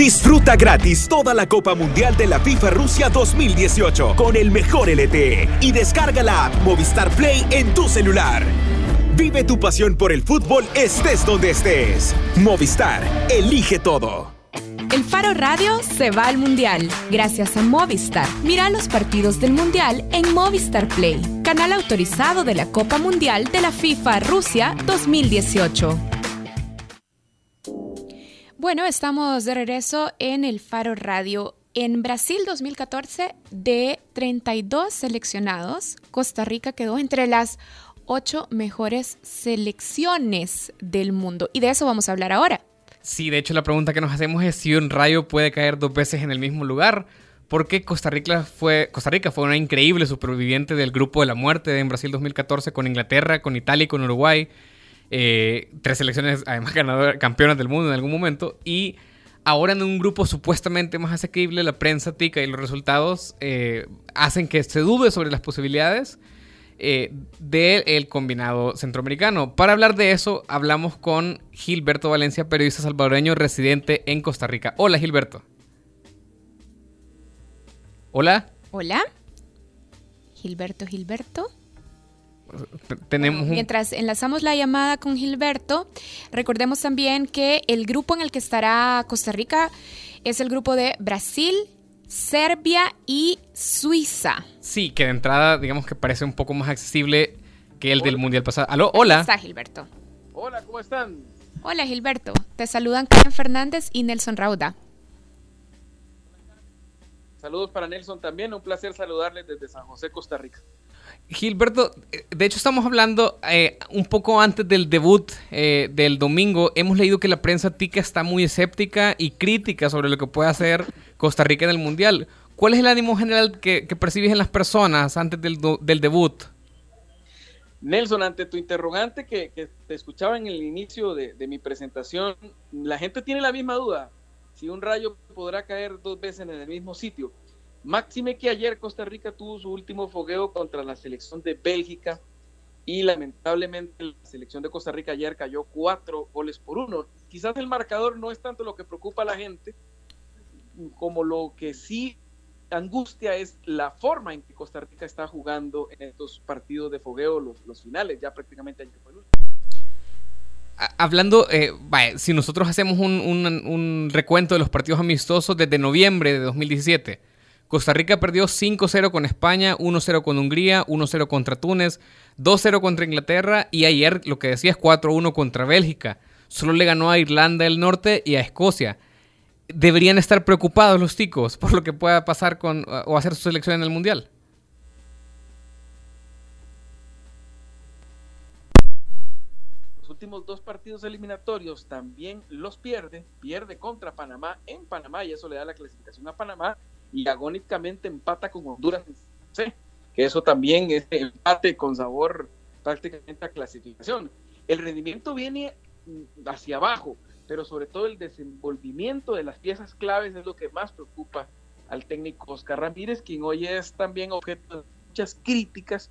Disfruta gratis toda la Copa Mundial de la FIFA Rusia 2018 con el mejor LTE y descarga la app Movistar Play en tu celular. Vive tu pasión por el fútbol estés donde estés. Movistar, elige todo. El Faro Radio se va al Mundial gracias a Movistar. Mira los partidos del Mundial en Movistar Play, canal autorizado de la Copa Mundial de la FIFA Rusia 2018. Bueno, estamos de regreso en el Faro Radio. En Brasil 2014, de 32 seleccionados, Costa Rica quedó entre las ocho mejores selecciones del mundo. Y de eso vamos a hablar ahora. Sí, de hecho la pregunta que nos hacemos es si un rayo puede caer dos veces en el mismo lugar. Porque Costa Rica fue, Costa Rica fue una increíble superviviente del grupo de la muerte en Brasil 2014 con Inglaterra, con Italia y con Uruguay. Eh, tres selecciones, además campeonas del mundo en algún momento. Y ahora en un grupo supuestamente más asequible, la prensa tica y los resultados eh, hacen que se dude sobre las posibilidades eh, del combinado centroamericano. Para hablar de eso, hablamos con Gilberto Valencia, periodista salvadoreño residente en Costa Rica. Hola, Gilberto. Hola. Hola. Gilberto, Gilberto tenemos Mientras enlazamos la llamada con Gilberto, recordemos también que el grupo en el que estará Costa Rica es el grupo de Brasil, Serbia y Suiza. Sí, que de entrada digamos que parece un poco más accesible que el del Mundial pasado. ¿Aló? Hola. ¿Cómo está Gilberto? Hola, ¿cómo están? Hola Gilberto, te saludan Karen Fernández y Nelson Rauda. Saludos para Nelson también, un placer saludarles desde San José, Costa Rica. Gilberto, de hecho estamos hablando eh, un poco antes del debut eh, del domingo. Hemos leído que la prensa tica está muy escéptica y crítica sobre lo que puede hacer Costa Rica en el Mundial. ¿Cuál es el ánimo general que, percibes en las personas antes del, debut? Nelson, ante tu interrogante que, te escuchaba en el inicio de mi presentación, la gente tiene la misma duda. Si un rayo podrá caer dos veces en el mismo sitio. Máxime que ayer Costa Rica tuvo su último fogueo contra la selección de Bélgica y lamentablemente la selección de Costa Rica ayer cayó cuatro goles por uno. Quizás el marcador no es tanto lo que preocupa a la gente como lo que sí angustia es la forma en que Costa Rica está jugando en estos partidos de fogueo, los, finales, ya prácticamente ayer fue el. Hablando, eh, si nosotros hacemos un, un recuento de los partidos amistosos desde noviembre de 2017, Costa Rica perdió 5-0 con España, 1-0 con Hungría, 1-0 contra Túnez, 2-0 contra Inglaterra y ayer lo que decía es 4-1 contra Bélgica. Solo le ganó a Irlanda del Norte y a Escocia. ¿Deberían estar preocupados los ticos por lo que pueda pasar con o hacer su selección en el Mundial? Los últimos dos partidos eliminatorios también los pierde. Pierde contra Panamá en Panamá y eso le da la clasificación a Panamá y agónicamente empata con Honduras. Sí, que eso también es empate con sabor prácticamente a clasificación. El rendimiento viene hacia abajo, pero sobre todo el desenvolvimiento de las piezas claves es lo que más preocupa al técnico Oscar Ramírez, quien hoy es también objeto de muchas críticas,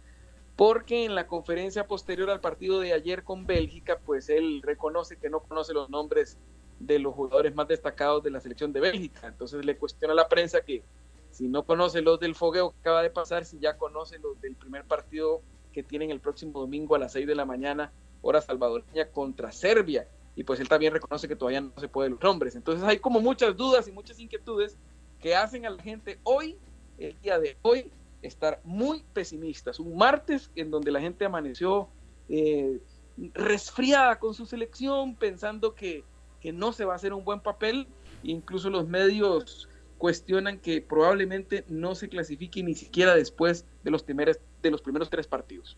porque en la conferencia posterior al partido de ayer con Bélgica, pues él reconoce que no conoce los nombres de los jugadores más destacados de la selección de Bélgica. Entonces le cuestiona a la prensa que si no conoce los del fogueo que acaba de pasar, si ya conoce los del primer partido que tienen el próximo domingo a las 6 de la mañana, hora salvadoreña, contra Serbia. Y pues él también reconoce que todavía no se puede los nombres. Entonces hay como muchas dudas y muchas inquietudes que hacen a la gente hoy, el día de hoy, estar muy pesimistas. Un martes en donde la gente amaneció eh, resfriada con su selección, pensando que que no se va a hacer un buen papel, incluso los medios cuestionan que probablemente no se clasifique ni siquiera después de los primeros, de los primeros tres partidos.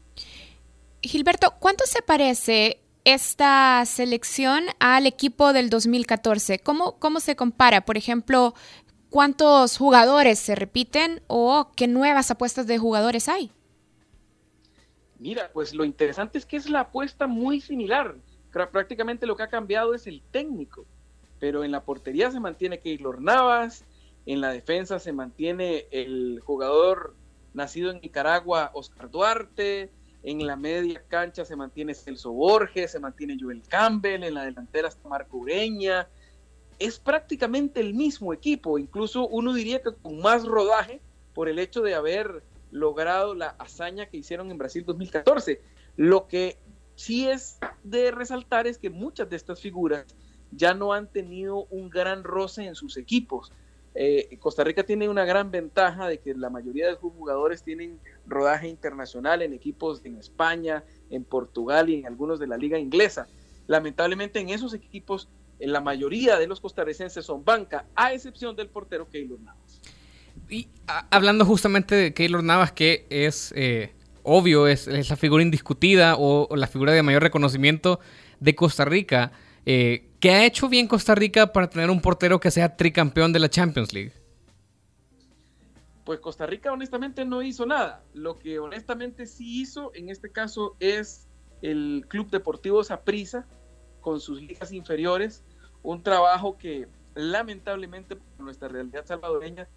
Gilberto, ¿cuánto se parece esta selección al equipo del 2014? ¿Cómo, cómo se compara? Por ejemplo, ¿cuántos jugadores se repiten o qué nuevas apuestas de jugadores hay? Mira, pues lo interesante es que es la apuesta muy similar prácticamente lo que ha cambiado es el técnico, pero en la portería se mantiene Keylor Navas, en la defensa se mantiene el jugador nacido en Nicaragua, Oscar Duarte, en la media cancha se mantiene Celso Borges, se mantiene Joel Campbell, en la delantera está Marco Ureña, es prácticamente el mismo equipo, incluso uno diría que con más rodaje por el hecho de haber logrado la hazaña que hicieron en Brasil 2014. Lo que sí es de resaltar es que muchas de estas figuras ya no han tenido un gran roce en sus equipos. Eh, Costa Rica tiene una gran ventaja de que la mayoría de sus jugadores tienen rodaje internacional en equipos en España, en Portugal y en algunos de la liga inglesa. Lamentablemente en esos equipos la mayoría de los costarricenses son banca, a excepción del portero Keylor Navas. Y hablando justamente de Keylor Navas, que es eh, obvio, es, la figura indiscutida o, la figura de mayor reconocimiento de Costa Rica, eh, ¿qué ha hecho bien Costa Rica para tener un portero que sea tricampeón de la Champions League? Pues Costa Rica honestamente no hizo nada. Lo que honestamente sí hizo en este caso es el Club Deportivo Saprissa con sus ligas inferiores un trabajo que lamentablemente por nuestra realidad salvadoreña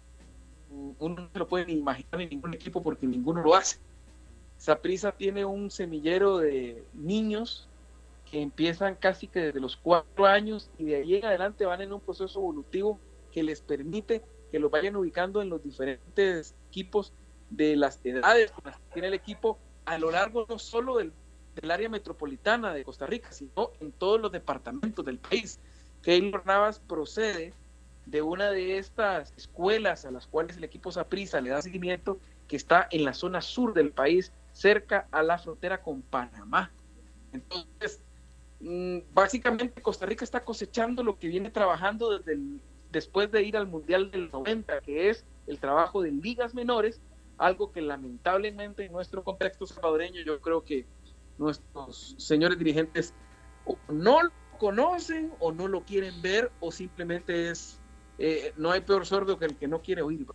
uno no se lo puede ni imaginar en ningún equipo porque ninguno lo hace. Saprisa tiene un semillero de niños que empiezan casi que desde los cuatro años y de ahí en adelante van en un proceso evolutivo que les permite que los vayan ubicando en los diferentes equipos de las edades que tiene el equipo a lo largo no solo del, del área metropolitana de Costa Rica, sino en todos los departamentos del país. Keylor Navas procede de una de estas escuelas a las cuales el equipo Saprissa le da seguimiento, que está en la zona sur del país, cerca a la frontera con Panamá. Entonces, mm, básicamente Costa Rica está cosechando lo que viene trabajando desde después de ir al Mundial del 90, que es el trabajo de ligas menores, algo que lamentablemente en nuestro contexto salvadoreño yo creo que nuestros señores dirigentes no conocen o no lo quieren ver o simplemente es, eh, no hay peor sordo que el que no quiere oír.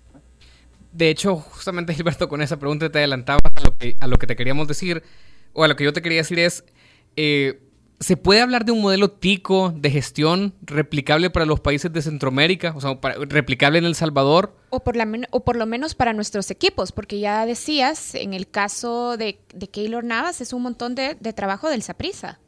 De hecho, justamente Gilberto, con esa pregunta te adelantaba a lo que, a lo que te queríamos decir, o a lo que yo te quería decir es, eh, ¿se puede hablar de un modelo tico de gestión replicable para los países de Centroamérica? O sea, replicable en El Salvador. O por, la, o por lo menos para nuestros equipos, porque ya decías, en el caso de, de Keylor Navas, es un montón de, de trabajo del Saprisa.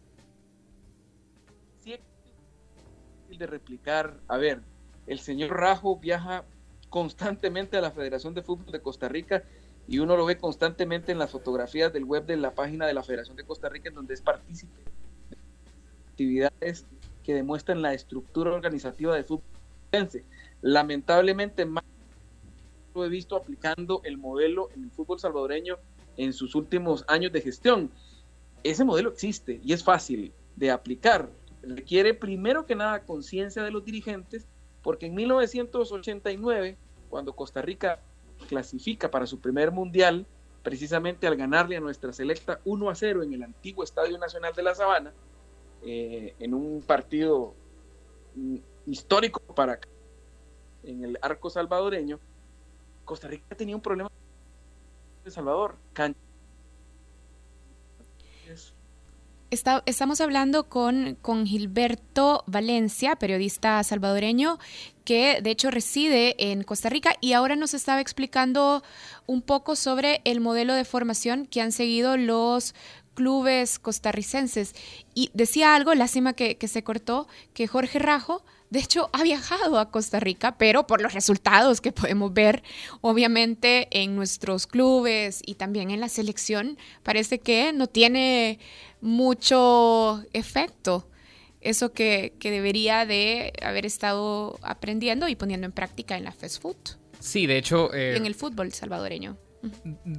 de replicar. A ver, el señor Rajo viaja constantemente a la Federación de Fútbol de Costa Rica y uno lo ve constantemente en las fotografías del web de la página de la Federación de Costa Rica en donde es partícipe de actividades que demuestran la estructura organizativa del fútbol. Lamentablemente más lo he visto aplicando el modelo en el fútbol salvadoreño en sus últimos años de gestión. Ese modelo existe y es fácil de aplicar requiere primero que nada conciencia de los dirigentes, porque en 1989, cuando Costa Rica clasifica para su primer mundial, precisamente al ganarle a nuestra selecta 1 a 0 en el antiguo Estadio Nacional de la Sabana, eh, en un partido mm, histórico para en el arco salvadoreño, Costa Rica tenía un problema de Salvador, estamos hablando con, con Gilberto Valencia, periodista salvadoreño, que de hecho reside en Costa Rica y ahora nos estaba explicando un poco sobre el modelo de formación que han seguido los clubes costarricenses. Y decía algo, lástima que, que se cortó, que Jorge Rajo de hecho, ha viajado a Costa Rica, pero por los resultados que podemos ver, obviamente, en nuestros clubes y también en la selección, parece que no tiene mucho efecto eso que, debería de haber estado aprendiendo y poniendo en práctica en la fast food. Sí, de hecho... Eh, en el fútbol salvadoreño.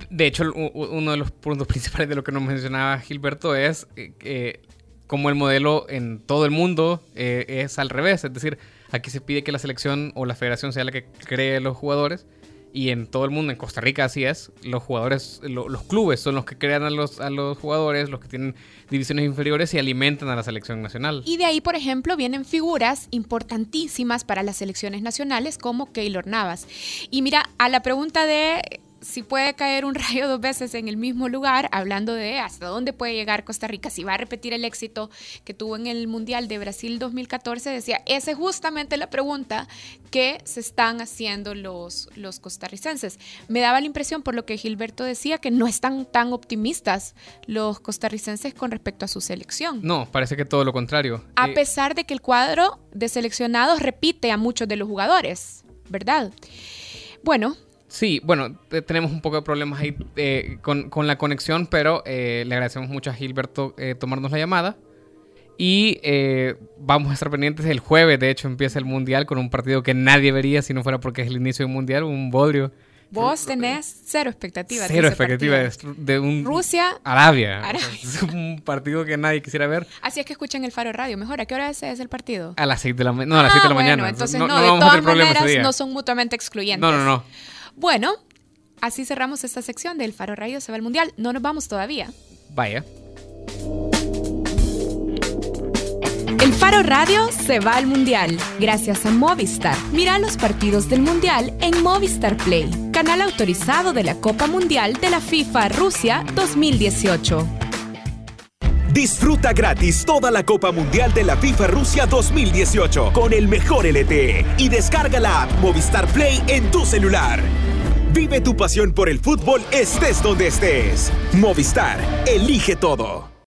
De hecho, uno de los puntos principales de lo que nos mencionaba Gilberto es eh, como el modelo en todo el mundo eh, es al revés. Es decir, aquí se pide que la selección o la federación sea la que cree los jugadores. Y en todo el mundo, en Costa Rica así es, los jugadores, los clubes son los que crean a los, a los jugadores, los que tienen divisiones inferiores y alimentan a la selección nacional. Y de ahí, por ejemplo, vienen figuras importantísimas para las selecciones nacionales como Keylor Navas. Y mira, a la pregunta de si puede caer un rayo dos veces en el mismo lugar, hablando de hasta dónde puede llegar Costa Rica, si va a repetir el éxito que tuvo en el Mundial de Brasil 2014, decía, esa es justamente la pregunta que se están haciendo los, los costarricenses. Me daba la impresión, por lo que Gilberto decía, que no están tan optimistas los costarricenses con respecto a su selección. No, parece que todo lo contrario. A eh, pesar de que el cuadro de seleccionados repite a muchos de los jugadores, ¿verdad? Bueno, Sí, bueno, tenemos un poco de problemas ahí eh, con, la conexión, pero eh, le agradecemos mucho a Gilberto eh, tomarnos la llamada. Y vamos a estar pendientes el jueves, de hecho empieza el Mundial con un partido que nadie vería si no fuera porque es el inicio del Mundial, un bodrio. Vos tenés cero expectativas. Cero expectativas de un... Rusia. Arabia. Es un partido que nadie quisiera ver. Así es que escuchen el Faro Radio. Mejor, ¿a qué hora es, el partido? A las 6 de la, no, a las 7 de la ah, mañana. Entonces, no, de todas maneras, no son mutuamente excluyentes. No, no, no. Bueno, así cerramos esta sección del Faro Radio se va al Mundial. No nos vamos todavía. Vaya. El Faro Radio se va al Mundial gracias a Movistar. Mira los partidos del Mundial en Movistar Play, canal autorizado de la Copa Mundial de la FIFA Rusia 2018. Disfruta gratis toda la Copa Mundial de la FIFA Rusia 2018 con el mejor LTE y descarga la app Movistar Play en tu celular. Vive tu pasión por el fútbol estés donde estés. Movistar, elige todo.